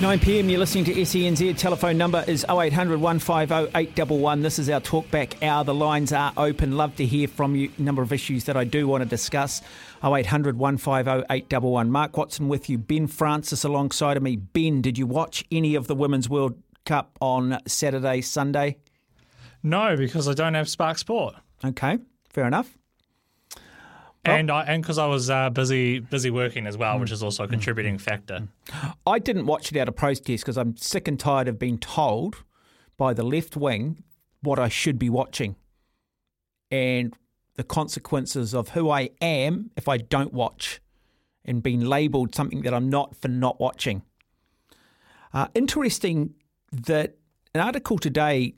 9 pm, you're listening to SENZ. Telephone number is 0800 150 811. This is our talkback hour. The lines are open. Love to hear from you. Number of issues that I do want to discuss. 0800 150 811. Mark Watson with you. Ben Francis alongside of me. Ben, did you watch any of the Women's World Cup on Saturday, Sunday? No, because I don't have Spark Sport. Okay, fair enough. And I and because I was uh, busy busy working as well, which is also a contributing factor. I didn't watch it out of protest because I'm sick and tired of being told by the left wing what I should be watching and the consequences of who I am if I don't watch and being labelled something that I'm not for not watching. Uh, interesting that an article today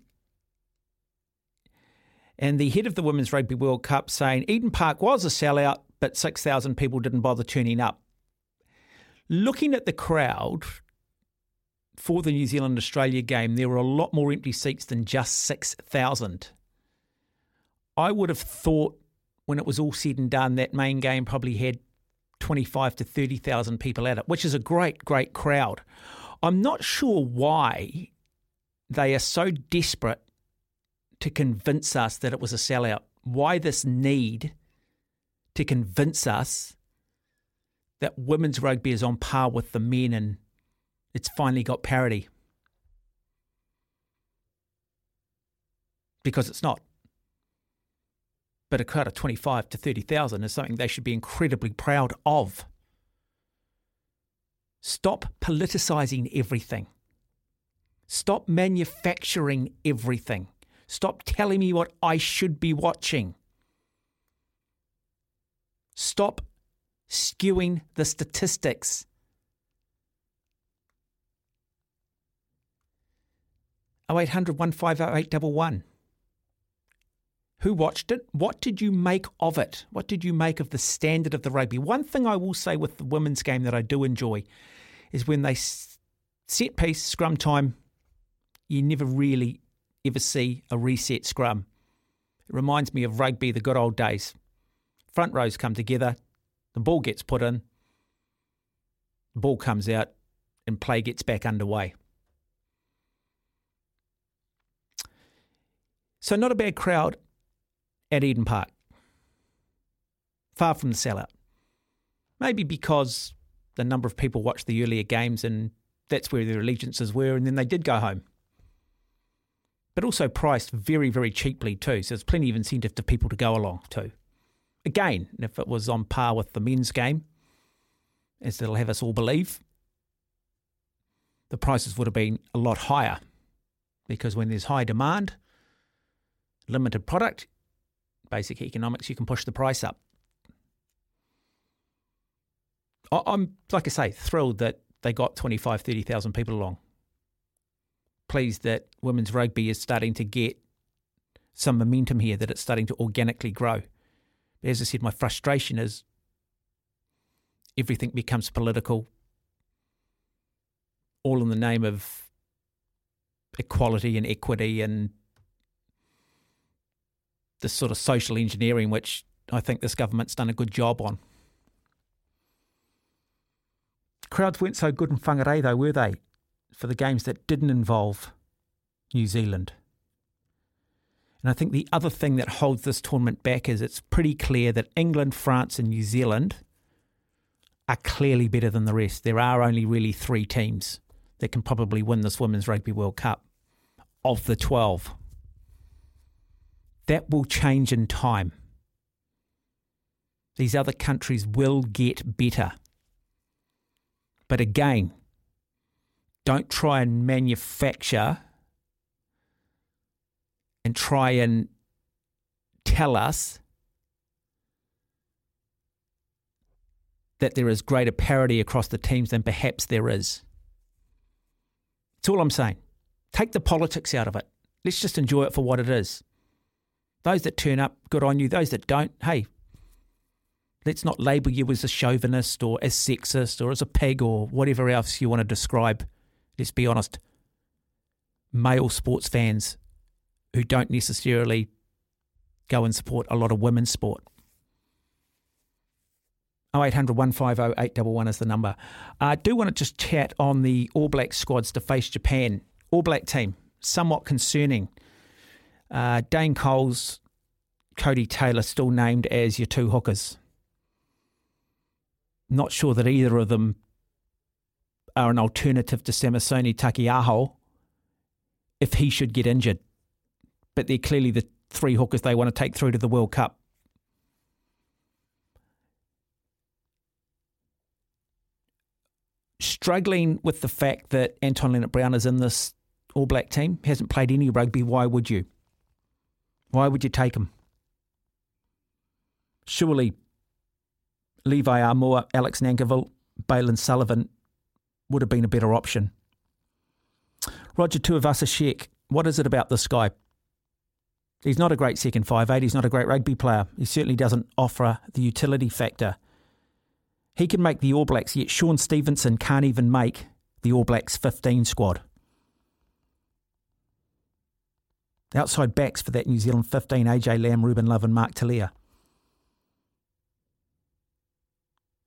and the head of the Women's Rugby World Cup saying Eden Park was a sellout, but 6,000 people didn't bother turning up. Looking at the crowd for the New Zealand Australia game, there were a lot more empty seats than just 6,000. I would have thought when it was all said and done, that main game probably had 25 to 30,000 people at it, which is a great, great crowd. I'm not sure why they are so desperate to convince us that it was a sellout. Why this need to convince us that women's rugby is on par with the men and it's finally got parity? Because it's not. But a crowd of 25 to 30,000 is something they should be incredibly proud of. Stop politicising everything. Stop manufacturing everything. Stop telling me what I should be watching. Stop skewing the statistics. Oh eight hundred one five oh eight double one. Who watched it? What did you make of it? What did you make of the standard of the rugby? One thing I will say with the women's game that I do enjoy is when they set piece, scrum time, you never really ever see a reset scrum. It reminds me of rugby, the good old days. Front rows come together, the ball gets put in, the ball comes out, and play gets back underway. So, not a bad crowd at Eden Park. Far from the sellout. Maybe because the number of people watched the earlier games and that's where their allegiances were, and then they did go home but also priced very, very cheaply too. So there's plenty of incentive for people to go along too. Again, if it was on par with the men's game, as it'll have us all believe, the prices would have been a lot higher because when there's high demand, limited product, basic economics, you can push the price up. I'm, like I say, thrilled that they got 25, 30,000 people along pleased that women's rugby is starting to get some momentum here, that it's starting to organically grow. But as I said, my frustration is everything becomes political, all in the name of equality and equity and this sort of social engineering, which I think this government's done a good job on. Crowds weren't so good in Whangarei, though, were they? For the games that didn't involve New Zealand. And I think the other thing that holds this tournament back is it's pretty clear that England, France, and New Zealand are clearly better than the rest. There are only really three teams that can probably win this Women's Rugby World Cup of the 12. That will change in time. These other countries will get better. But again, don't try and manufacture and try and tell us that there is greater parity across the teams than perhaps there is. That's all I'm saying. Take the politics out of it. Let's just enjoy it for what it is. Those that turn up, good on you. Those that don't, hey, let's not label you as a chauvinist or as sexist or as a pig or whatever else you want to describe. Let's be honest. Male sports fans who don't necessarily go and support a lot of women's sport. 0800 150 811 is the number. I do want to just chat on the All Black squads to face Japan. All Black team, somewhat concerning. Uh, Dane Coles, Codie Taylor still named as your two hookers. Not sure that either of them are an alternative to Samisoni Taukei'aho if he should get injured. But they're clearly the three hookers they want to take through to the World Cup. Struggling with the fact that Anton Lienert-Brown is in this All Black team, hasn't played any rugby. Why would you? Why would you take him? Surely Levi Aumua, Alex Nankivell, Bailyn Sullivan would have been a better option. Roger Tuivasa-Sheck, what is it about this guy? He's not a great second five eight. He's not a great rugby player. He certainly doesn't offer the utility factor. He can make the All Blacks, yet Shaun Stevenson can't even make the All Blacks 15 squad. Outside backs for that New Zealand 15, AJ Lam, Ruben Love, and Mark Telea.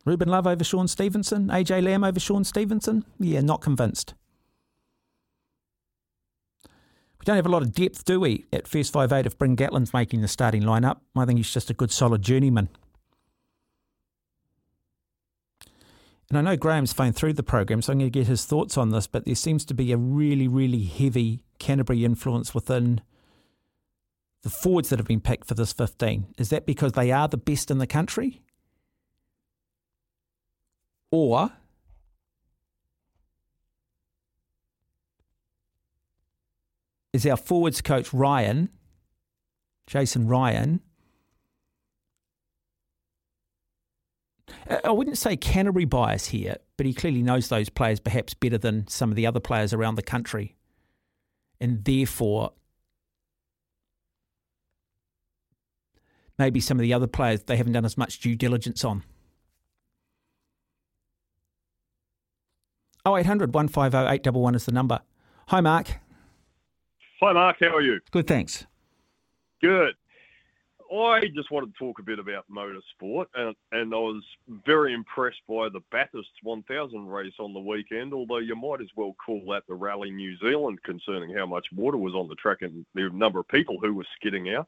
Ruben Love over Shaun Stevenson? AJ Lam over Shaun Stevenson? Yeah, not convinced. We don't have a lot of depth, do we, at first 5 8 if Bryn Gatland's making the starting lineup? I think he's just a good, solid journeyman. And I know Graham's phoned through the program, so I'm going to get his thoughts on this, but there seems to be a really, really heavy Canterbury influence within the forwards that have been picked for this 15. Is that because they are the best in the country? Or is our forwards coach Ryan, Jason Ryan, I wouldn't say Canterbury bias here, but he clearly knows those players perhaps better than some of the other players around the country. And therefore, maybe some of the other players they haven't done as much due diligence on. 0800 150 811 is the number. Hi, Mark. Hi, Mark. How are you? Good, thanks. Good. I just wanted to talk a bit about motorsport, and, and I was very impressed by the Bathurst 1000 race on the weekend. Although you might as well call that the Rally New Zealand, concerning how much water was on the track and the number of people who were skidding out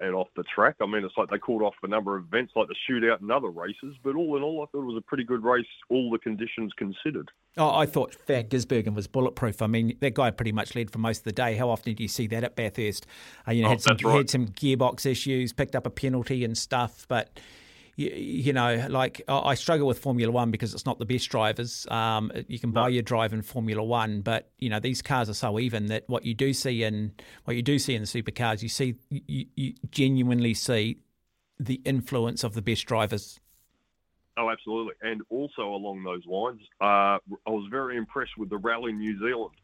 and off the track. I mean, it's like they called off a number of events like the shootout and other races, but all in all, I thought it was a pretty good race, all the conditions considered. Oh, I thought Van Gisbergen was bulletproof. I mean, that guy pretty much led for most of the day. How often do you see that at Bathurst? Uh, you know, oh, had some right. had some gearbox issues, picked up a penalty and stuff, but you, you know, like I struggle with Formula One because it's not the best drivers. Um, you can buy your drive in Formula One, but you know these cars are so even that what you do see in what you do see in the supercars, you see you, you genuinely see the influence of the best drivers. Oh, absolutely. And also along those lines, uh, I was very impressed with the Rally in New Zealand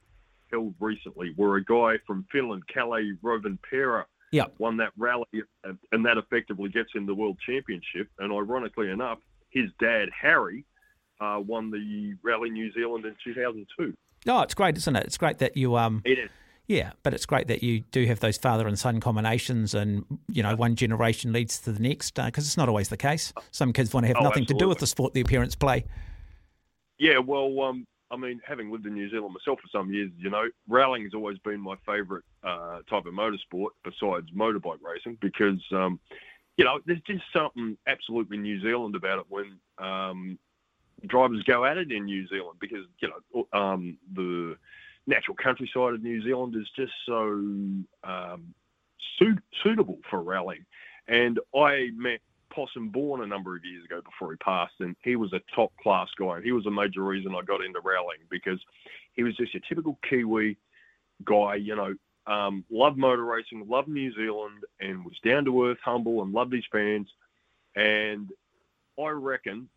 held recently, where a guy from Finland, Kalle Rovanperä, Yep. won that rally, and, that effectively gets him the world championship. And ironically enough, his dad Harri uh, won the Rally New Zealand in 2002. Oh, it's great, isn't it? It's great that you um It is. yeah, but it's great that you do have those father and son combinations, and you know one generation leads to the next because it's not always the case. Some kids want to have Oh, nothing to do with the sport their parents play. Yeah, well, um, I mean, having lived in New Zealand myself for some years, you know, rallying has always been my favourite uh, type of motorsport besides motorbike racing because, um, you know, there's just something absolutely New Zealand about it when um, drivers go at it in New Zealand because, you know, um, the natural countryside of New Zealand is just so um, suit- suitable for rallying. And I met Possum Bourne a number of years ago before he passed, and he was a top class guy. And he was a major reason I got into rallying because he was just your typical Kiwi guy, you know, um, loved motor racing, loved New Zealand, and was down to earth, humble, and loved his fans. And I reckon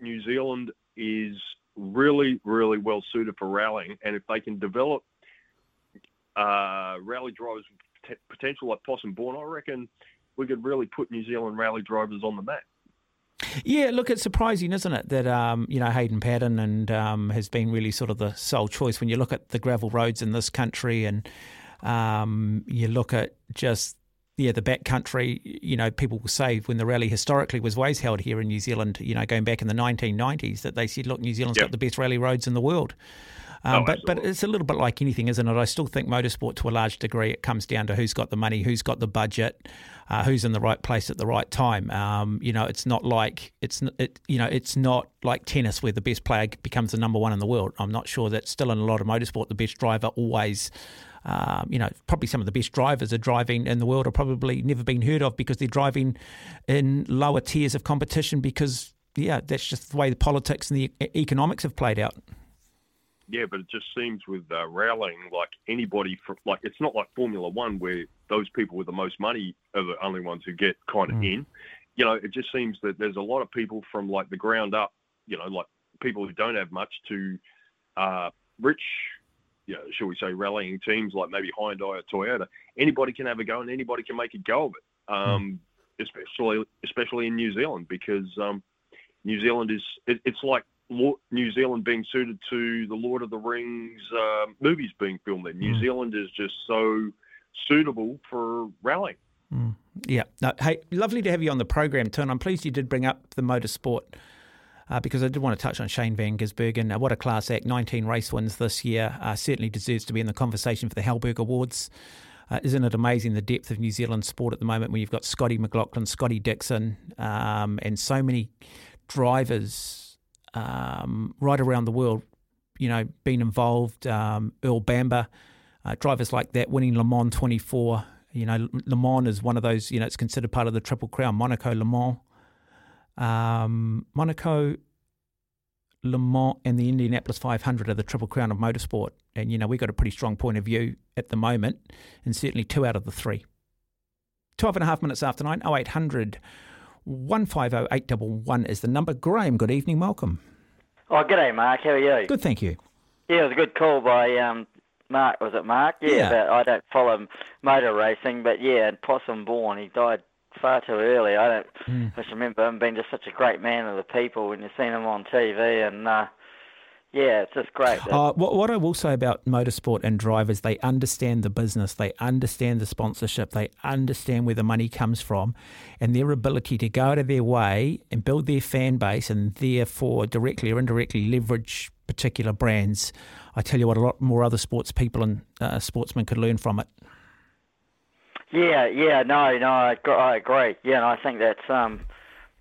New Zealand is really, really well suited for rallying. And if they can develop uh, rally drivers t- potential like Possum Bourne, I reckon we could really put New Zealand rally drivers on the map. Yeah, look, it's surprising, isn't it, that um, you know Hayden Paddon and um, has been really sort of the sole choice when you look at the gravel roads in this country, and um, you look at just yeah the back country. You know, people will say when the rally historically was always held here in New Zealand. You know, going back in the 1990s, that they said, look, New Zealand's Yep. got the best rally roads in the world. Um, Oh, but but it's a little bit like anything, isn't it? I still think motorsport, to a large degree, it comes down to who's got the money, who's got the budget, uh, who's in the right place at the right time. Um, you know, it's not like it's it, you know it's not like tennis where the best player becomes the number one in the world. I'm not sure that still in a lot of motorsport, the best driver always. Um, you know, probably some of the best drivers are driving in the world are probably never been heard of because they're driving in lower tiers of competition because, yeah, that's just the way the politics and the economics have played out. Yeah, but it just seems with uh, rallying, like anybody, for, like it's not like Formula One where those people with the most money are the only ones who get kind of in. You know, it just seems that there's a lot of people from like the ground up, you know, like people who don't have much to uh, rich, you know, shall we say, rallying teams like maybe Hyundai or Toyota. Anybody can have a go and anybody can make a go of it. Um, Especially, especially in New Zealand, because um, New Zealand is it, it's like New Zealand being suited to the Lord of the Rings uh, movies being filmed there. New Zealand is just so suitable for rallying. Yeah. No, hey, lovely to have you on the program, Turn. I'm pleased you did bring up the motorsport uh, because I did want to touch on Shane Van Gisbergen. Uh, what a class act. 19 race wins this year. Uh, certainly deserves to be in the conversation for the Halberg Awards. Uh, isn't it amazing the depth of New Zealand sport at the moment when you've got Scotty McLaughlin, Scotty Dixon, um, and so many drivers um, right around the world, you know, being involved. Um, Earl Bamber, uh, drivers like that winning Le Mans 24. You know, Le Mans is one of those, you know, it's considered part of the Triple Crown, Monaco, Le Mans. Um, Monaco, Le Mans, and the Indianapolis 500 are the Triple Crown of motorsport. And, you know, we've got a pretty strong point of view at the moment, and certainly two out of the three. 12 and a half minutes after nine, 0800 150 811 is the number. Graham, good evening, welcome. Oh, g'day, Mark. How are you? Good, thank you. Yeah, it was a good call by um, Mark. Was it Mark? Yeah, Yeah. But I don't follow motor racing, but yeah, and Possum Bourne, he died far too early. I don't. Hmm. I just remember him being just such a great man of the people when you've seen him on TV, and uh, yeah, it's just great. Uh, what, what I will say about motorsport and drivers, they understand the business, they understand the sponsorship, they understand where the money comes from, and their ability to go out of their way and build their fan base and therefore directly or indirectly leverage particular brands. I tell you what, a lot more other sports people and uh, sportsmen could learn from it. Yeah, yeah, no, no, I, I agree. Yeah, and I think that's um,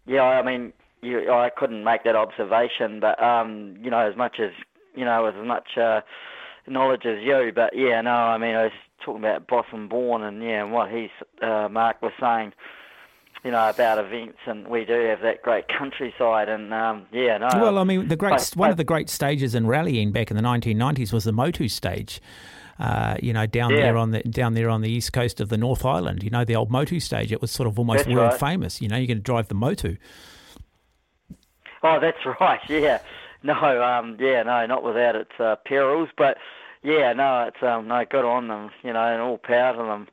yeah, I mean, you, I couldn't make that observation, but um, you know, as much as you know, as much uh, knowledge as you, but yeah, no, I mean, I was talking about Possum Bourne and yeah, and what he's uh, Mark was saying. You know about events, and we do have that great countryside, and um, yeah, no. Well, I mean, the great I- one I- of the great stages in rallying back in the 1990s was the Motu stage. Uh, you know, down Yeah. there on the down there on the east coast of the North Island. You know, the old Motu stage. It was sort of almost That's world right. famous. You know, you're going to drive the Motu. Oh, that's right. Yeah. No, um, yeah, no, not without its uh, perils, but yeah, no, it's um, no good on them, you know, and all power to them.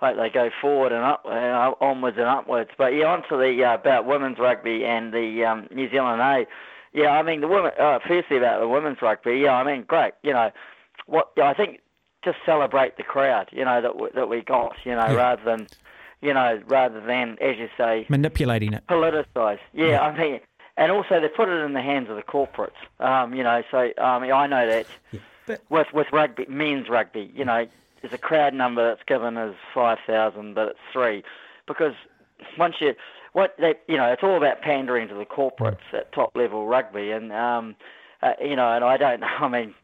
Hope they go forward and up, uh, onwards and upwards. But yeah, on to the uh, about women's rugby and the um, New Zealand A. Yeah, I mean the women. Uh, firstly about the women's rugby. Yeah, I mean great. You know, what yeah, I think just celebrate the crowd. You know that w- that we got. You know, Yeah. rather than, you know, rather than as you say, Manipulating it. politicised. Yeah, I mean, and also they put it in the hands of the corporates. Um, you know, so um, I know that but- with with rugby, men's rugby, you know, there's a crowd number that's given as five thousand, but it's three, because once you what they you know it's all about pandering to the corporates at top level rugby, and um, uh, you know, and I don't know. I mean.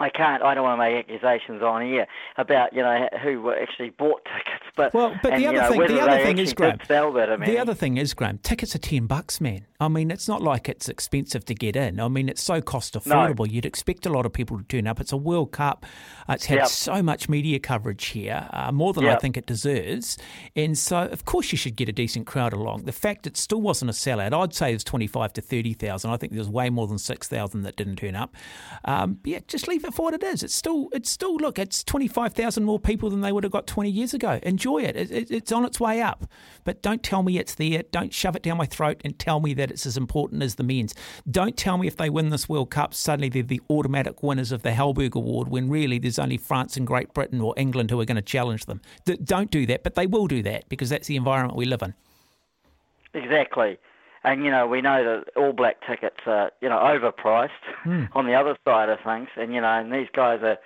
I can't. I don't want to make accusations on here about you know who were actually bought tickets, But Well, but and, the other know, thing, the other thing is, Graham. that, I mean, the other thing is, Graham. Tickets are ten bucks, man. I mean, it's not like it's expensive to get in. I mean, it's so cost affordable. You'd expect a lot of people to turn up. It's a World Cup. It's had Yep. so much media coverage here, uh, more than I think it deserves. And so, of course, you should get a decent crowd along. The fact it still wasn't a sellout, I'd say it was twenty five to thirty thousand. I think there was way more than six thousand that didn't turn up. Um, yeah, just leave it for what it is. It's still, it's still. Look, it's twenty five thousand more people than they would have got twenty years ago. Enjoy it. It, it. It's on its way up. But don't tell me it's there. Don't shove it down my throat and tell me that it's as important as the men's. Don't tell me if they win this World Cup, suddenly they're the automatic winners of the Halberg Award when really there's only France and Great Britain or England who are going to challenge them. D- don't do that, but they will do that because that's the environment we live in. Exactly. And, you know, we know that All Black tickets are, you know, overpriced Hmm. on the other side of things. And, you know, and these guys are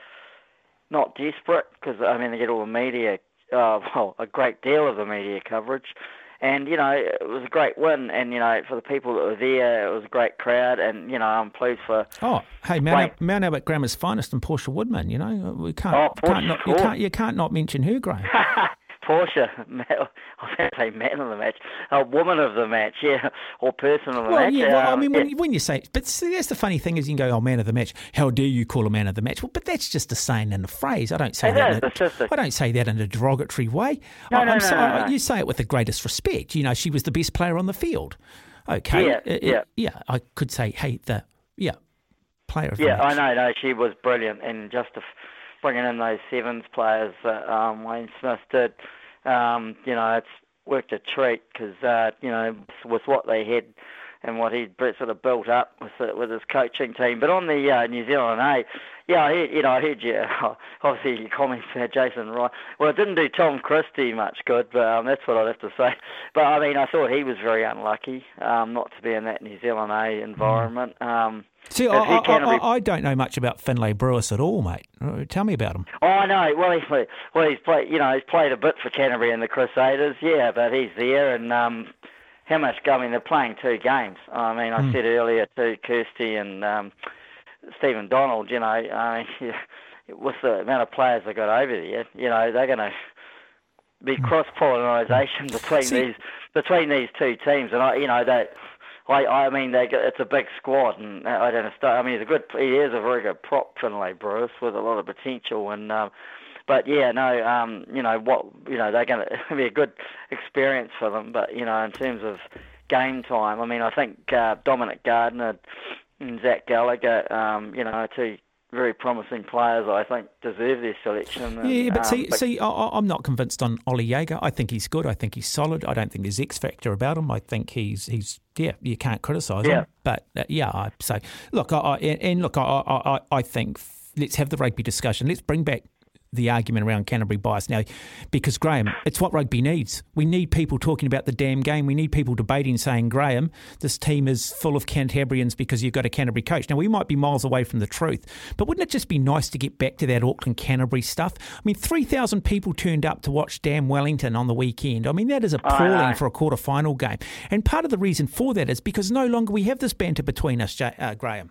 not desperate because, I mean, they get all the media, uh, well, a great deal of the media coverage. And, you know, it was a great win. And, you know, for the people that were there, it was a great crowd. And, you know, I'm pleased for. Oh, hey, Mount. Al- Mount Albert Grammar's finest and Portia Woodman. You know, we can't, Oh, can't not, you can't you can't not mention her, Graham. Portia, ma- I was going to say man of the match, a woman of the match, yeah, or person of the Well, match. yeah, well, I um, mean, yeah. when, you- when you say, but see, that's the funny thing is you can go, oh, man of the match. How dare you call a man of the match? Well, but that's just a saying and a phrase. I don't say It that. is, in a, it's just a- I don't say that in a derogatory way. No, I, no, I'm no, sorry, no. You say it with the greatest respect. You know, she was the best player on the field. Okay. Yeah, it- it- yeah. yeah. I could say, hey, the yeah, player of the Yeah, I know. No, she was brilliant, and just bringing in those sevens players that um, Wayne Smith did, um, you know, it's worked a treat because uh, you know with what they had and what he'd sort of built up with with his coaching team. But on the uh, New Zealand A, yeah, I heard, you know, I heard you obviously your comments there, Jason. Right? Well, it didn't do Tom Christie much good, but um, that's what I'd have to say. But I mean, I thought he was very unlucky um, not to be in that New Zealand A environment. Um, See, I, I, I, I don't know much about Finlay Brewis at all, mate. Uh, Tell me about him. Oh, I know. Well, he's played, well, he's played. You know, he's played a bit for Canterbury and the Crusaders. Yeah, but he's there, and um, how much? I mean, they're playing two games. I mean, I said earlier to Kirsty and um, Stephen Donald. You know, I mean, with the amount of players they got over there, you know, they're going to be cross pollination between See- these between these two teams, and I, you know, that. I, I mean, they get, it's a big squad, and I don't know. I mean, he's a good. He is a very good prop, Finlay Brewis, with a lot of potential. And um, but yeah, no, um, you know what, you know, they're going to be a good experience for them. But you know, in terms of game time, I mean, I think uh, Dominic Gardner and Zach Gallagher, um, you know, two very promising players. I think deserve their selection. And, Yeah, but um, see, see, I, I'm not convinced on Ollie Jager. I think he's good. I think he's solid. I don't think there's X factor about him. I think he's he's yeah, you can't criticise Yeah. him. But uh, yeah, I so look, I, I and, look, I, I I- think let's have the rugby discussion. Let's bring back the argument around Canterbury bias now, because Graham, it's what rugby needs. We need people talking about the damn game. We need people debating, saying, Graham, this team is full of Canterburyans because you've got a Canterbury coach. Now we might be miles away from the truth, but wouldn't it just be nice to get back to that Auckland Canterbury stuff? I mean, three thousand people turned up to watch Dan Wellington on the weekend. I mean, that is appalling for a quarter final game. And part of the reason for that is because no longer we have this banter between us, uh, Graham.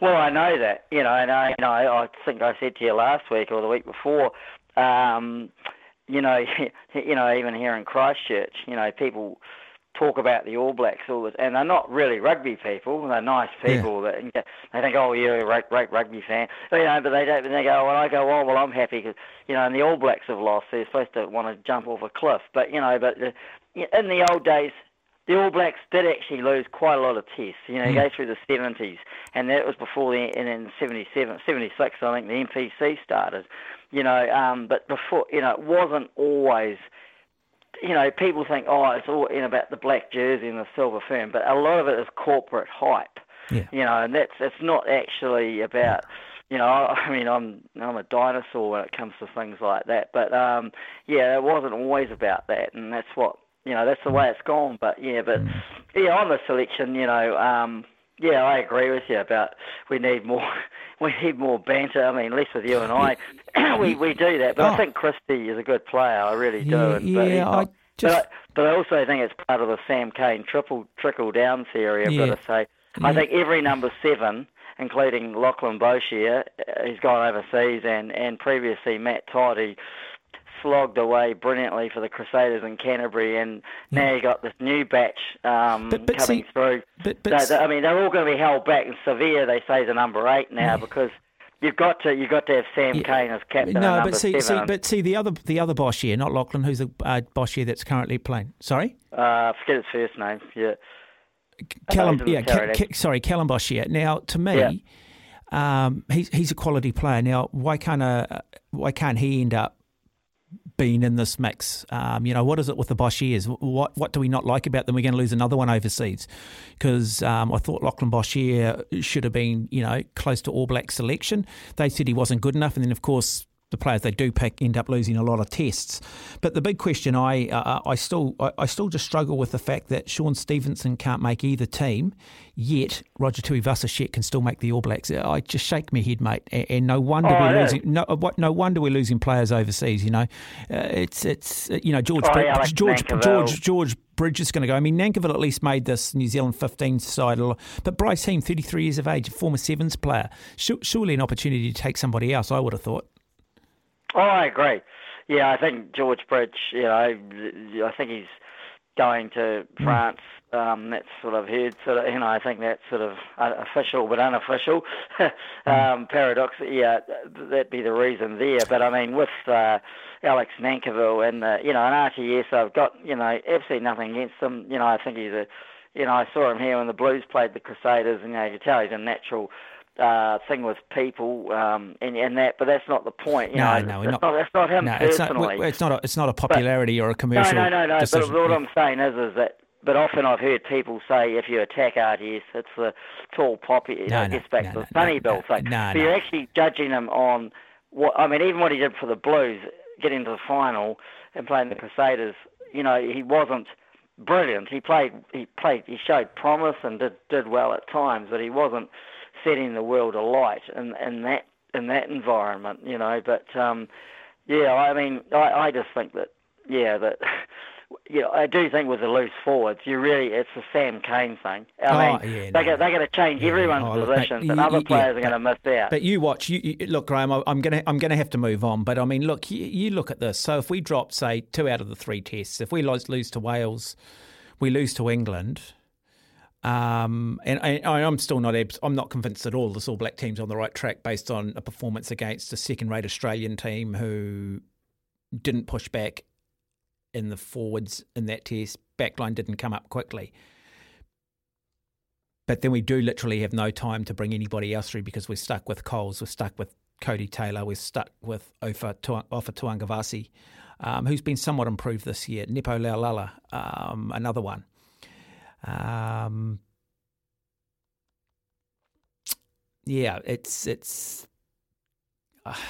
Well, I know that, you know, and I, you know, I think I said to you last week or the week before, um, you know, you know, even here in Christchurch, you know, people talk about the All Blacks all the, and they're not really rugby people. They're nice people that they think, oh, you're a great, rugby fan, you know, but they don't. They go, well, I go, oh, well, I'm happy because you know, and the All Blacks have lost. They're supposed to want to jump off a cliff, but you know, but uh, in the old days, the All Blacks did actually lose quite a lot of tests. You know, you go through the 70s, and that was before the, and in 77, 76, I think the NPC started. You know, um, but before, you know, it wasn't always. You know, people think, oh, it's all in about the black jersey and the silver fern, but a lot of it is corporate hype. Yeah. You know, and that's it's not actually about. You know, I mean, I'm I'm a dinosaur when it comes to things like that. But um, yeah, it wasn't always about that, and that's what you know. That's the way it's gone. But yeah, but yeah, on the selection, you know, um, yeah, I agree with you about we need more. We need more banter. I mean, less with you and I. we we do that, but Oh. I think Christie is a good player. I really do. Yeah, and, but yeah, not- I just- but I, but I also think it's part of the Sam Cane triple trickle down theory. I've Yeah. got to say, I think every number seven, including Lachlan Boshier, uh, he's gone overseas, and and previously Matt Todd, slogged away brilliantly for the Crusaders in Canterbury, and now you got this new batch um, But- but coming see- through. but- but So, I mean, they're all going to be held back, and Savea they say is a number eight now because you've got to you've got to have Sam Yeah. Cane as captain. No, but see, see, but see the other the other Boshier, not Lachlan, who's the uh, Boshier that's currently playing. Sorry, uh, forget his first name. Yeah. Callum. Yeah, Ca- Ca- sorry, Callum Boshier. Now, to me, um, he's he's a quality player. Now, why can't uh, why can't he end up being in this mix? Um, you know, what is it with the Boshiers? What what do we not like about them? We're going to lose another one overseas because um, I thought Lachlan Boshier should have been, you know, close to All Black selection. They said he wasn't good enough, and then of course the players they do pick end up losing a lot of tests. But the big question, I uh, I still I, I still just struggle with the fact that Shaun Stevenson can't make either team, yet Roger Tuivasa-Sheck can still make the All Blacks. I just shake my head, mate, and, and no wonder Oh, we're yeah. losing. No, what? No wonder we're losing players overseas. You know, uh, it's it's uh, you know George Oh, Alex George Nankervis. George George Bridge is going to go. I mean, Nankerville at least made this New Zealand 15 side, but Bryce Heem, 33 years of age, a former sevens player, surely an opportunity to take somebody else. I would have thought. Oh, I agree. Yeah, I think George Bridge. You know, I think he's going to Hmm. France. Um, that's what I've heard. Sort of, you know, I think that's sort of official but unofficial. Hmm. um, paradox. Yeah, that'd be the reason there. But I mean, with uh, Alex Nankerville and uh, you know, and RTS, I've got you know absolutely nothing against him. You know, I think he's a. You know, I saw him here when the Blues played the Crusaders, and you know, you could tell he's a natural uh, thing with people um, and, and that. But that's not the point. You No, know, no, we're that's not- That's not him No, it's not. personally. It's not. A, it's not a popularity or a commercial. no, no, no. decision. But what I'm saying is, is that. But often I've heard people say if you attack RTS, it's the tall poppy. No, no, it gets back no, to the no, Sunny no, Bill no, thing. no, but no. you're actually judging him on what I mean. Even what he did for the Blues, getting to the final and playing the Crusaders. You know, he wasn't brilliant. He played. He played. He showed promise and did did well at times, but he wasn't setting the world alight in in that in that environment. You know, but um, yeah, I mean, I, I just think that yeah that. Yeah, I do think with the loose forwards, you really it's the Sam Cane thing. I Oh, mean, yeah, they no. got they got to change Yeah, everyone's oh, look, positions, you- and other you- yeah, players are going to miss out. But you watch. You, you look, Graham. I- I'm gonna. I'm gonna have to move on. But I mean, look. You, you look at this. So if we drop, say, two out of the three tests, if we lose, lose to Wales, we lose to England. Um, and I, I'm still not. I'm not convinced at all. This All Black team's on the right track based on a performance against a second-rate Australian team who didn't push back in the forwards in that test. Backline didn't come up quickly. But then we do literally have no time to bring anybody else through because we're stuck with Coles, we're stuck with Codie Taylor, we're stuck with Ofa, Ofa Tu'ungafasi, um, who's been somewhat improved this year. Nepo Laulala, um, another one. Um, yeah, it's it's. Uh,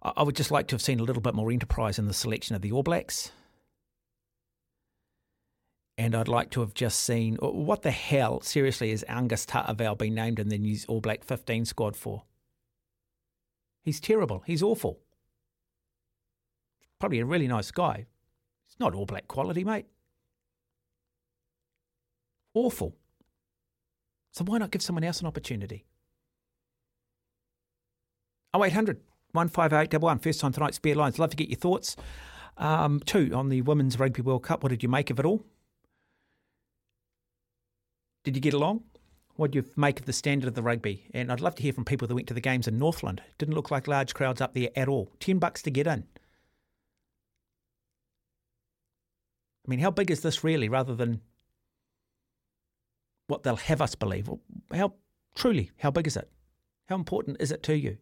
I would just like to have seen a little bit more enterprise in the selection of the All Blacks. And I'd like to have just seen what the hell, seriously, is Angus Ta'avao being named in the New All Black 15 squad for? He's terrible. He's awful. Probably a really nice guy. He's not All Black quality, mate. Awful. So why not give someone else an opportunity? Oh, 0800 158. First time tonight, spare lines. Love to get your thoughts. Um, two, on the Women's Rugby World Cup, what did you make of it all? Did you get along? What do you make of the standard of the rugby? And I'd love to hear from people that went to the games in Northland. Didn't look like large crowds up there at all. Ten bucks to get in. I mean, how big is this really, rather than what they'll have us believe? How truly, how big is it? How important is it to you?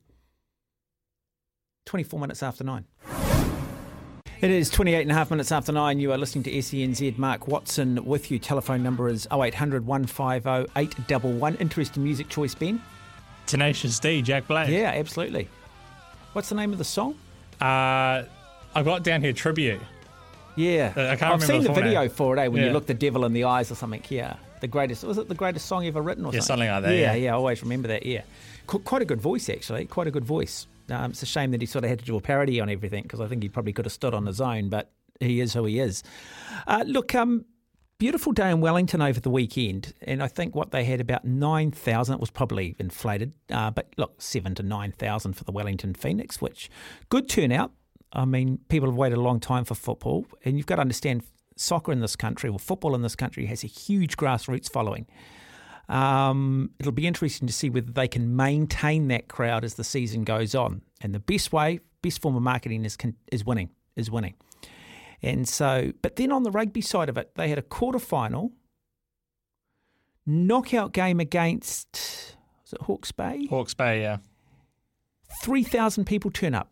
24 minutes after nine. It is 28 and a half minutes after nine. You are listening to SENZ. Mark Watson with you. Telephone number is 0800 150 811. Interesting music choice, Ben? Tenacious D, Jack Black. Yeah, absolutely. What's the name of the song? Uh, I got down here tribute. Yeah. Uh, I can't I've remember seen the video name. for it, eh? When you look the devil in the eyes or something. Yeah. The greatest, was it the greatest song ever written or Yeah, something? something like that, Yeah, yeah. yeah, I always remember that, yeah. Qu- quite a good voice, actually. Quite a good voice. Um, it's a shame that he sort of had to do a parody on everything because I think he probably could have stood on his own, but he is who he is. Uh, look, um, beautiful day in Wellington over the weekend, and I think what they had about 9,000, it was probably inflated, uh, but look, 7 to 9,000 for the Wellington Phoenix, which good turnout. I mean, people have waited a long time for football, and you've got to understand soccer in this country or football in this country has a huge grassroots following. Um, it'll be interesting to see whether they can maintain that crowd as the season goes on. And the best way, best form of marketing is is winning, is winning. And so, but then on the rugby side of it, they had a quarter final knockout game against was it Hawke's Bay? Hawke's Bay, yeah. Three thousand people turn up.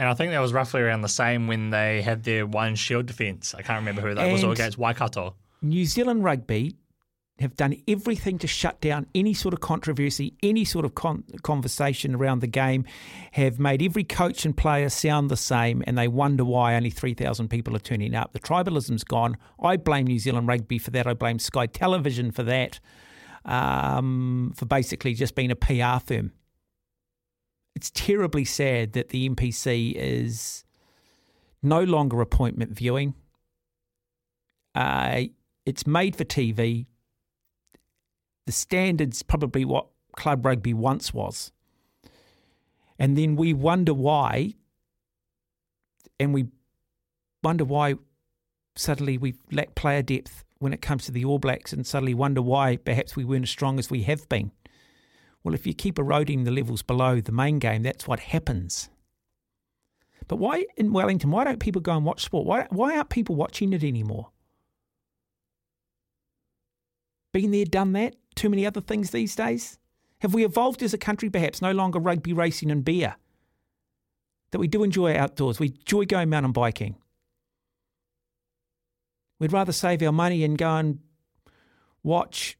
And I think that was roughly around the same when they had their one shield defence. I can't remember who that was, or against Waikato. New Zealand rugby have done everything to shut down any sort of controversy, any sort of con- conversation around the game, have made every coach and player sound the same, and they wonder why only 3,000 people are turning up. The tribalism's gone. I blame New Zealand rugby for that. I blame Sky Television for that, um, for basically just being a PR firm. It's terribly sad that the NPC is no longer appointment viewing. Uh, it's made for TV the standard's probably what club rugby once was. And then we wonder why, and we wonder why suddenly we lack player depth when it comes to the All Blacks, and suddenly wonder why perhaps we weren't as strong as we have been. Well, if you keep eroding the levels below the main game, that's what happens. But why in Wellington? Why don't people go and watch sport? Why, why aren't people watching it anymore? Been there, done that too many other things these days? Have we evolved as a country, perhaps, no longer rugby, racing, and beer? That we do enjoy outdoors, we enjoy going mountain biking. We'd rather save our money and go and watch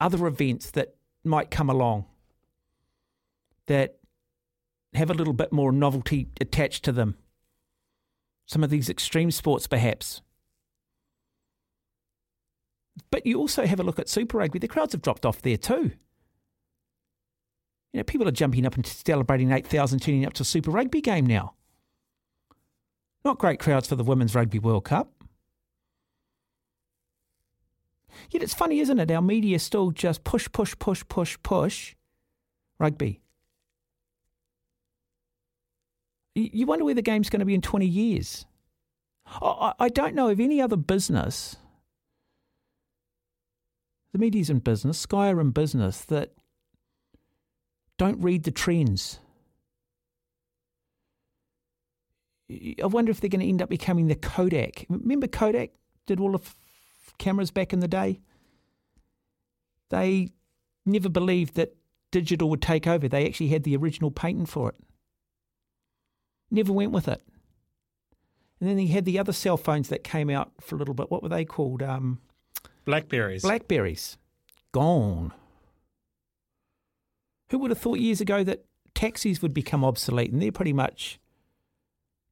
other events that might come along that have a little bit more novelty attached to them. Some of these extreme sports, perhaps. But you also have a look at Super Rugby. The crowds have dropped off there too. You know, people are jumping up and celebrating 8,000 tuning up to a Super Rugby game now. Not great crowds for the Women's Rugby World Cup. Yet it's funny, isn't it? Our media still just push, push, push, push, push rugby. You wonder where the game's going to be in 20 years. I don't know of any other business the media's in business, Sky are in business that don't read the trends. I wonder if they're going to end up becoming the Kodak. Remember Kodak did all the cameras back in the day? They never believed that digital would take over. They actually had the original patent for it. Never went with it. And then they had the other cell phones that came out for a little bit. What were they called? Um, Blackberries. Blackberries. Gone. Who would have thought years ago that taxis would become obsolete? And they're pretty much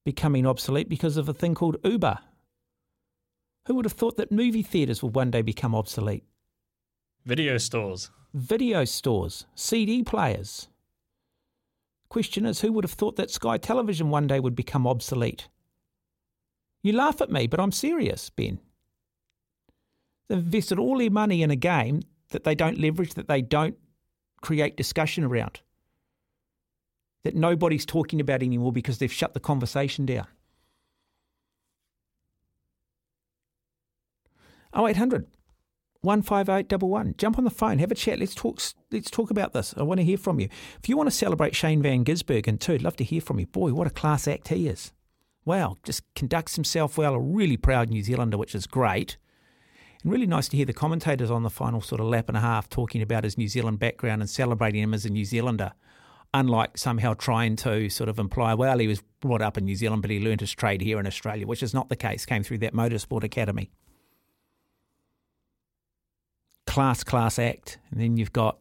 becoming obsolete because of a thing called Uber. Who would have thought that movie theatres would one day become obsolete? Video stores. Video stores, CD players. Question is, who would have thought that Sky Television one day would become obsolete? You laugh at me, but I'm serious, Ben. They've invested all their money in a game that they don't leverage, that they don't create discussion around, that nobody's talking about anymore because they've shut the conversation down. 0800 15811. Jump on the phone, have a chat. Let's talk. Let's talk about this. I want to hear from you. If you want to celebrate Shane Van Gisbergen too, I'd love to hear from you. Boy, what a class act he is! Wow, just conducts himself well. A really proud New Zealander, which is great. And really nice to hear the commentators on the final sort of lap and a half talking about his New Zealand background and celebrating him as a New Zealander, unlike somehow trying to sort of imply, well, he was brought up in New Zealand, but he learned his trade here in Australia, which is not the case. Came through that motorsport academy. Class, class act. And then you've got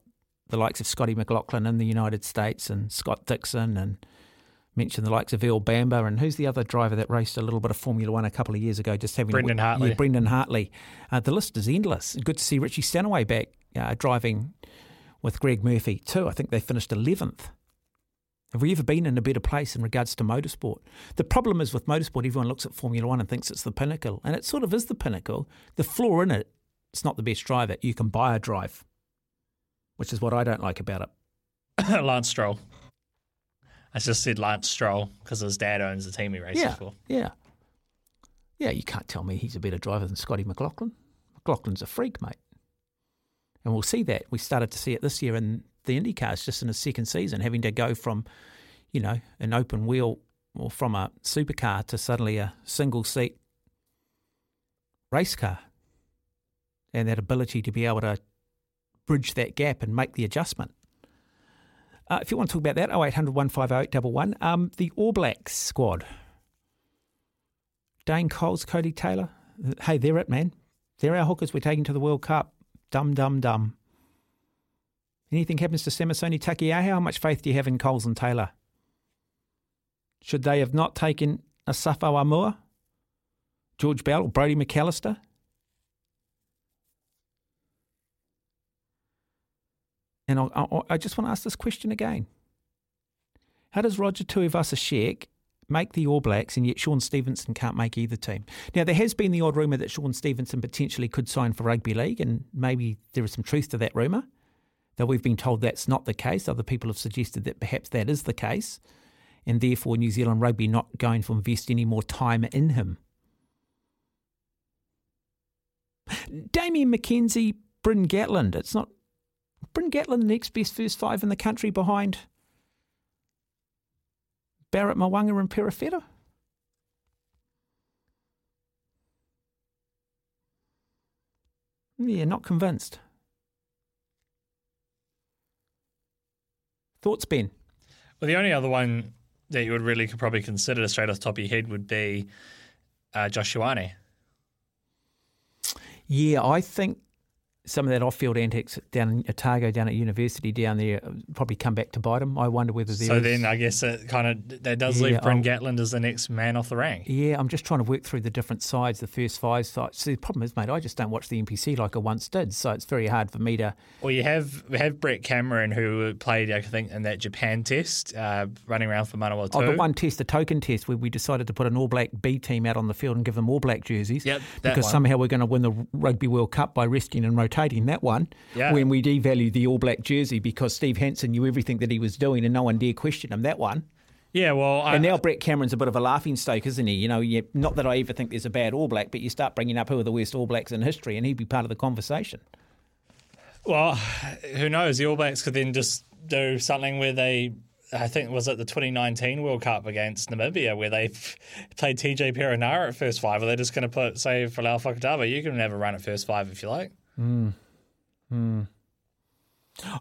the likes of Scotty McLaughlin in the United States and Scott Dixon and mentioned the likes of Earl Bamber and who's the other driver that raced a little bit of Formula One a couple of years ago? Just having Brendan a, Hartley. Yeah, Brendan Hartley. Uh, the list is endless. Good to see Richie Stanaway back uh, driving with Greg Murphy too. I think they finished eleventh. Have we ever been in a better place in regards to motorsport? The problem is with motorsport, everyone looks at Formula One and thinks it's the pinnacle, and it sort of is the pinnacle. The flaw in it, it's not the best driver. You can buy a drive, which is what I don't like about it. Lance Stroll. I just said Lance Stroll because his dad owns the team he races yeah, for. yeah, yeah. You can't tell me he's a better driver than Scotty McLaughlin. McLaughlin's a freak, mate, and we'll see that. We started to see it this year in the IndyCars, just in his second season, having to go from, you know, an open wheel or from a supercar to suddenly a single seat race car, and that ability to be able to bridge that gap and make the adjustment. Uh, if you want to talk about that, 0800 158 um, the All Blacks squad. Dane Coles, Codie Taylor. Hey, they're it, man. They're our hookers we're taking to the World Cup. Dum, dum, dum. Anything happens to Samisoni Taukei'aho, how much faith do you have in Coles and Taylor? Should they have not taken Asafo Aumua, George Bell, or Brodie McAlister? And I, I, I just want to ask this question again. How does Roger Tuivasa-Sheck make the All Blacks and yet Shaun Stevenson can't make either team? Now, there has been the odd rumour that Shaun Stevenson potentially could sign for rugby league, and maybe there is some truth to that rumour, though we've been told that's not the case. Other people have suggested that perhaps that is the case, and therefore New Zealand rugby not going to invest any more time in him. Damian McKenzie, Bryn Gatland. It's not Bryn Gatland, the next best first five in the country behind Barrett Mo'unga and Perofeta? Yeah, not convinced. Thoughts, Ben? Well, the only other one that you would really could probably consider straight off the top of your head would be uh, Josh Ioane. Yeah, I think some of that off-field antics down in Otago, down at university down there, probably come back to bite them. I wonder whether there So is- then I guess it kind of that does Yeah, leave Bryn I'll- Gatland as the next man off the rank. Yeah, I'm just trying to work through the different sides, the first five sides. See, the problem is, mate, I just don't watch the NPC like I once did, so it's very hard for me to. Well, you have we have Brett Cameron who played, I think, in that Japan test, uh, running around for Manawa Oh, the one test, the token test, where we decided to put an All Black B team out on the field and give them All Black jerseys. Yep, because one. somehow we're going to win the Rugby World Cup by resting and rotating that one. Yeah. When we devalued the All Black jersey because Steve Hansen knew everything that he was doing and no one dare question him. That one. Yeah, well, I, And now Brett Cameron's a bit of a laughing stoke, isn't he? You know, you, not that I ever think there's a bad All Black, but you start bringing up who are the worst All Blacks in history, and he'd be part of the conversation. well, who knows? The All Blacks could then just do something where they. I think was it the 2019 World Cup against Namibia where they played TJ Perenara at first five. Are they're just going to put say Folau Fakatava? You can have a run at first five if you like.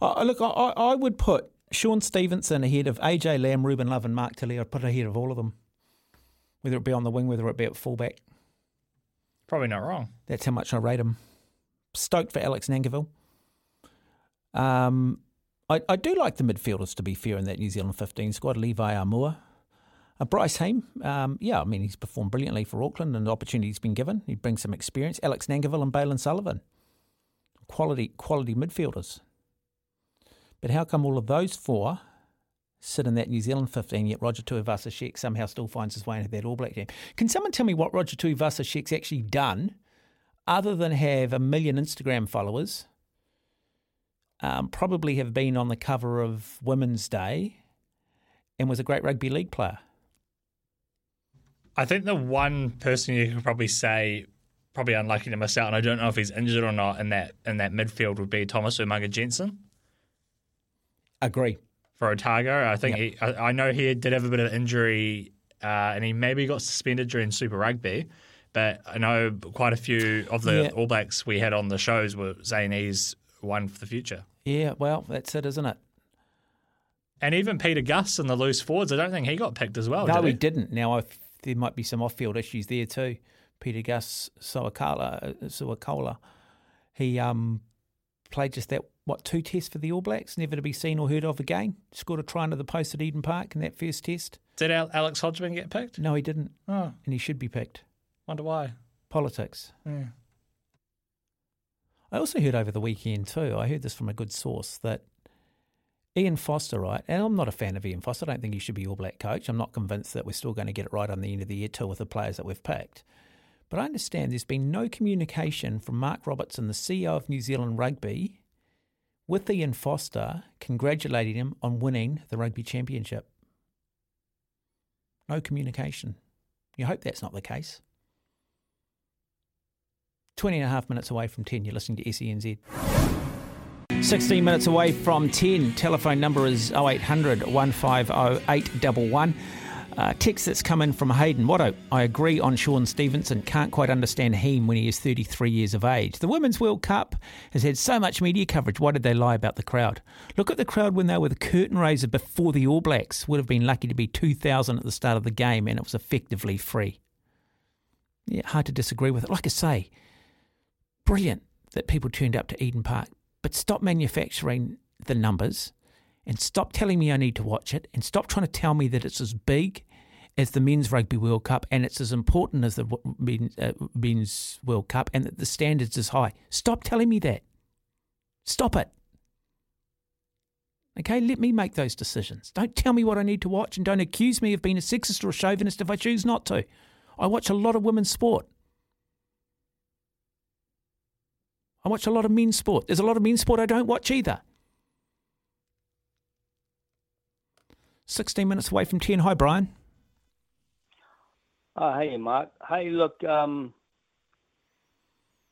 Uh, look, I, I would put Shaun Stevenson ahead of AJ Lam, Ruben Love, and Mark Tilley. I'd put ahead of all of them, whether it be on the wing, whether it be at fullback. Probably not wrong. That's how much I rate him. Stoked for Alex Nankivell. Um, I, I do like the midfielders, to be fair, in that New Zealand 15 squad. Levi Aumua. Uh, Bryce Heim, um, yeah, I mean, he's performed brilliantly for Auckland and the opportunity he's been given. He brings some experience. Alex Nankivell and Bailyn Sullivan. Quality, quality midfielders. But how come all of those four sit in that New Zealand 15, yet Roger Tuivasa-Sheck somehow still finds his way into that All Black team? Can someone tell me what Roger Tuivasa-Sheck's actually done other than have a million Instagram followers, um, probably have been on the cover of Women's Day, and was a great rugby league player. I think the one person you could probably say probably unlucky to miss out, and I don't know if he's injured or not in that in that midfield would be Thomas Umaga Jensen Agree. for Otago. I think Yep. he, I, I know he did have a bit of injury, uh, and he maybe got suspended during Super Rugby. But I know quite a few of the Yeah. All Blacks we had on the shows were saying he's one for the future. Yeah, well, that's it, isn't it? And even Pita Gus and the loose forwards, I don't think he got picked as well. no, did he he? didn't. Now, I, there might be some off-field issues there too. Pita Gus Sowakula, Suakola, he um, played just that what two tests for the All Blacks, never to be seen or heard of again. Scored a try under the post at Eden Park in that first test. Did Al- Alex Hodgman get picked? No, he didn't, Oh, and he should be picked. wonder why. Politics. Yeah. I also heard over the weekend too. I heard this from a good source that Ian Foster, right? And I'm not a fan of Ian Foster. I don't think he should be All Black coach. I'm not convinced that we're still going to get it right on the end of the year too with the players that we've picked. But I understand there's been no communication from Mark Robertson, the CEO of New Zealand Rugby, with Ian Foster congratulating him on winning the rugby championship. No communication. You hope that's not the case. 20 and a half minutes away from 10. You're listening to SENZ. 16 minutes away from 10. Telephone number is 0800 150 811. Uh, text that's come in from Hayden. What I agree on Shaun Stevenson. Can't quite understand him when he is 33 years of age. The Women's World Cup has had so much media coverage. Why did they lie about the crowd? Look at the crowd when they were the curtain raiser before the All Blacks. Would have been lucky to be 2,000 at the start of the game, and it was effectively free. Yeah, hard to disagree with it. Like I say, brilliant that people turned up to Eden Park, but stop manufacturing the numbers and stop telling me I need to watch it and stop trying to tell me that it's as big as the Men's Rugby World Cup and it's as important as the Men's, uh, men's World Cup and that the standards is high. Stop telling me that. Stop it. Okay, let me make those decisions. Don't tell me what I need to watch and don't accuse me of being a sexist or a chauvinist if I choose not to. I watch a lot of women's sport. I watch a lot of men's sport. There's a lot of men's sport I don't watch either. 16 minutes away from 10. Hi, Brian. Oh, hey, Mark. Hey, look, um,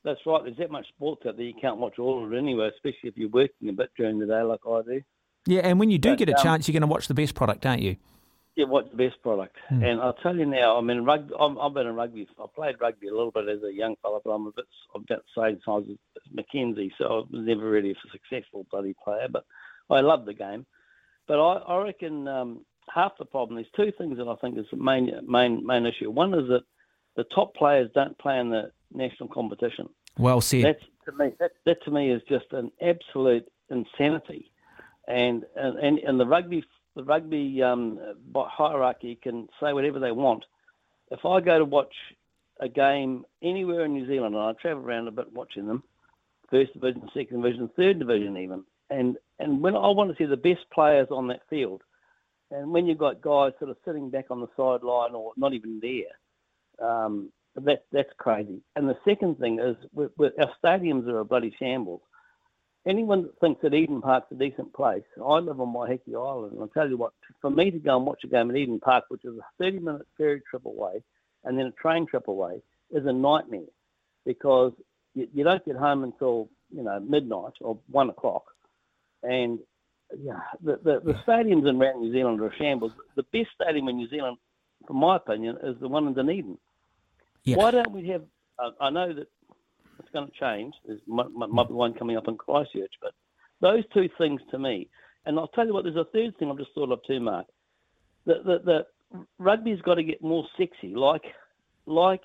that's right. There's that much sports out there. You can't watch all of it anyway, especially if you're working a bit during the day like I do. Yeah, and when you do But, get a um, chance, you're going to watch the best product, aren't you? Yeah, what's the best product? Hmm. And I'll tell you now, I mean, rugby, I'm, I've been in rugby. I played rugby a little bit as a young fella, but I'm a bit, I'm about the same size as Mackenzie, so I was never really a successful bloody player, but I love the game. But I, I reckon um, half the problem, there's two things that I think is the main, main, main issue. One is that the top players don't play in the national competition. Well said. That's to me. That, that to me is just an absolute insanity, and and and, and the rugby the rugby um, hierarchy can say whatever they want. If I go to watch a game anywhere in New Zealand, and I travel around a bit watching them, first division, second division, third division, even, and and when I want to see the best players on that field, and when you've got guys sort of sitting back on the sideline or not even there, um, that that's crazy. And the second thing is, our stadiums are a bloody shambles. Anyone that thinks that Eden Park's a decent place, I live on Waiheke Island, and I'll tell you what, for me to go and watch a game at Eden Park, which is a 30-minute ferry trip away, and then a train trip away, is a nightmare because you, you don't get home until you know midnight or one o'clock, and yeah, the, the the stadiums in around New Zealand are a shambles. The best stadium in New Zealand, from my opinion, is the one in Dunedin. Yeah. Why don't we have? I know that it's going to change. There's might, be one coming up in Christchurch, but those two things to me. And I'll tell you what. There's a third thing I've just thought of too, Mark. The the, the rugby's got to get more sexy, like like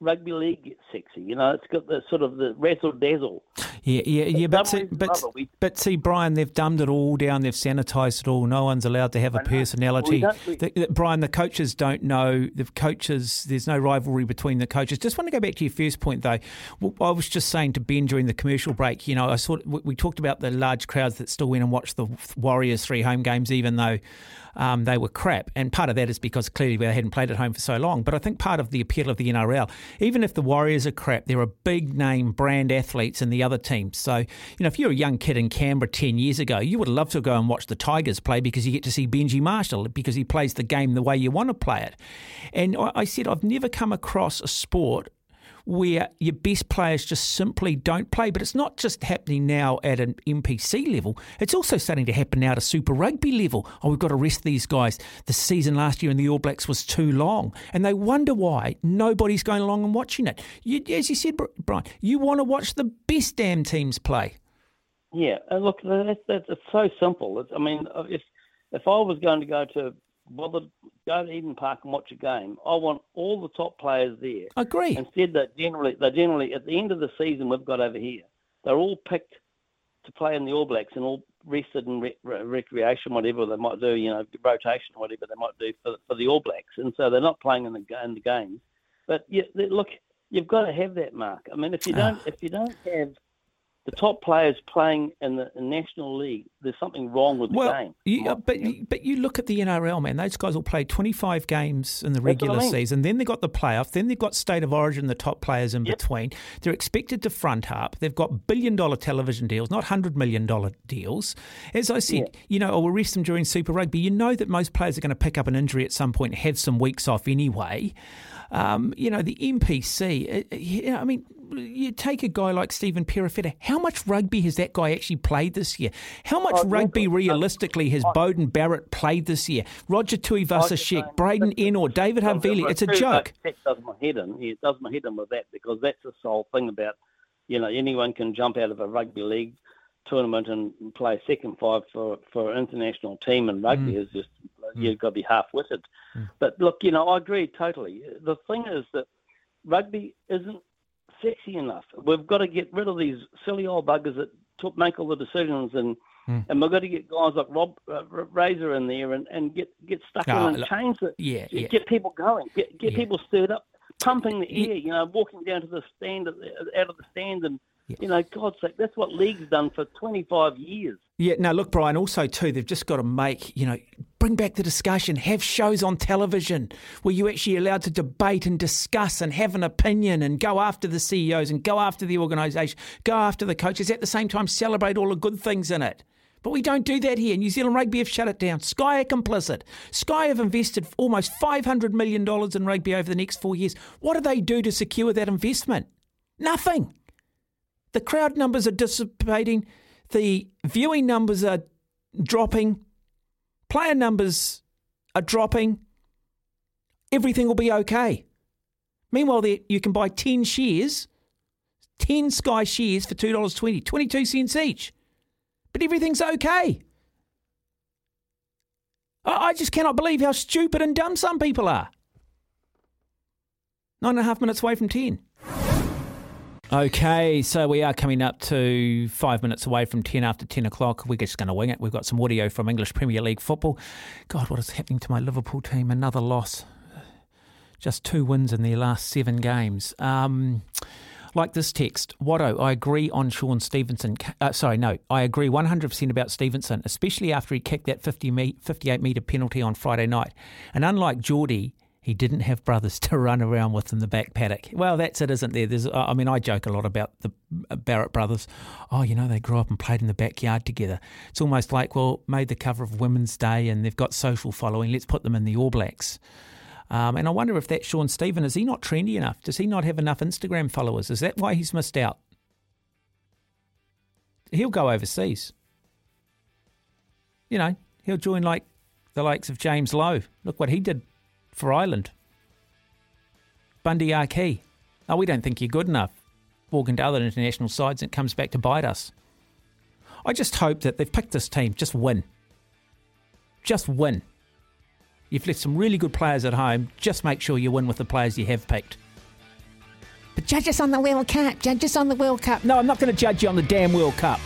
rugby league gets sexy. You know, it's got the sort of the razzle dazzle. Yeah, yeah, yeah. But see, but, we- but see, Brian, they've dumbed it all down. They've sanitised it all. No one's allowed to have a personality. Well, we we- The- the- Brian, the coaches don't know. The coaches, there's no rivalry between the coaches. Just want to go back to your first point, though. Well, I was just saying to Ben during the commercial break. You know, I sort we, we talked about the large crowds that still went and watched the Warriors three home games, even though. Um, they were crap, and part of that is because clearly they hadn't played at home for so long. But I think part of the appeal of the NRL, even if the Warriors are crap, there are a big name brand athletes in the other teams. So, you know, if you're a young kid in Canberra 10 years ago, you would love to go and watch the Tigers play because you get to see Benji Marshall because he plays the game the way you want to play it. And I, I said, I've never come across a sport where your best players just simply don't play. But it's not just happening now at an NPC level, it's also starting to happen now at a Super Rugby level. Oh, we've got to rest these guys. The season last year in the All Blacks was too long. And they wonder why nobody's going along and watching it. You, as you said, Brian, you want to watch the best damn teams play. Yeah, and look, that's, that's it's so simple. It's, I mean, if if I was going to go to bother go to Eden Park and watch a game, I want all the top players there. I agree. Instead, they generally they generally at the end of the season we've got over here, they're all picked to play in the All Blacks and all rested in re- re- recreation, whatever they might do, you know, rotation, whatever they might do for for the All Blacks, and so they're not playing in the in the games. But they- look, you've got to have that mark. I mean, if you ah. don't, if you don't have the top players playing in the National League, there's something wrong with the well, game. You, but but you look at the NRL, man. Those guys will play 25 games in the regular I mean. season. Then they've got the playoff. Then they've got state of origin, the top players in Yep. between. They're expected to front up. They've got billion dollar television deals, not hundred million dollar deals. As I said, you know, I'll rest them during Super Rugby. You know that most players are going to pick up an injury at some point, and have some weeks off anyway. Um, you know, the NPC. uh, uh, I mean, you take a guy like Stephen Perofeta. How much rugby has that guy actually played this year? How much Oh, rugby realistically has Beauden Barrett played this year? Roger Tuivasa-Sheck, Braydon Ennor, David Havili. It's a joke. That does my head in. It does my head in with that because that's the sole thing about, you know, anyone can jump out of a rugby league tournament and play second five for for an international team in rugby Mm. is just you've got to be half witted. But look, you know, I agree totally. The thing is that rugby isn't sexy enough. We've got to get rid of these silly old buggers that took, make all the decisions, and Hmm. and we've got to get guys like Rob uh, Razor in there and, and get get stuck Ah, in and look, change it. yeah, yeah. Get people going. Get get Yeah. people stirred up, pumping the air. You know, walking down to the stand out of the stand, and you know, God's sake, that's what league's done for 25 years. Yeah, now look, Brian, also, too, they've just got to make, you know, bring back the discussion, have shows on television where you're actually allowed to debate and discuss and have an opinion and go after the CEOs and go after the organisation, go after the coaches, at the same time celebrate all the good things in it. But we don't do that here. New Zealand Rugby have shut it down. Sky are complicit. Sky have invested almost $500 million in rugby over the next four years. What do they do to secure that investment? Nothing. The crowd numbers are dissipating. The viewing numbers are dropping. Player numbers are dropping. Everything will be okay. Meanwhile, you can buy 10 shares, 10 Sky shares for $2.20, 22 cents each. But everything's okay. I, I just cannot believe how stupid and dumb some people are. Nine and a half minutes away from 10. Okay, so we are coming up to five minutes away from 10 after 10 o'clock. We're just going to wing it. We've got some audio from English Premier League football. God, what is happening to my Liverpool team? Another loss. Just two wins in their last seven games. Um, like this text, Watto, I agree on Shaun Stevenson. Uh, sorry, no, I agree 100% about Stevenson, especially after he kicked that 50 me- 58 metre penalty on Friday night. And unlike Geordie, he didn't have brothers to run around with in the back paddock. Well, that's it, isn't there? There's, I mean, I joke a lot about the Barrett brothers. Oh, you know, they grew up and played in the backyard together. It's almost like, well, made the cover of Women's Day and they've got social following. Let's put them in the All Blacks. Um, and I wonder if that Sean Stephen is he not trendy enough? Does he not have enough Instagram followers? Is that why he's missed out? He'll go overseas. You know, he'll join like the likes of James Lowe. Look what he did for Ireland. Bundee Aki. Oh, we don't think you're good enough. Walk into other international sides and it comes back to bite us. I just hope that they've picked this team. Just win. Just win. You've left some really good players at home. Just make sure you win with the players you have picked. But judge us on the World Cup. Judge us on the World Cup. No, I'm not going to judge you on the damn World Cup.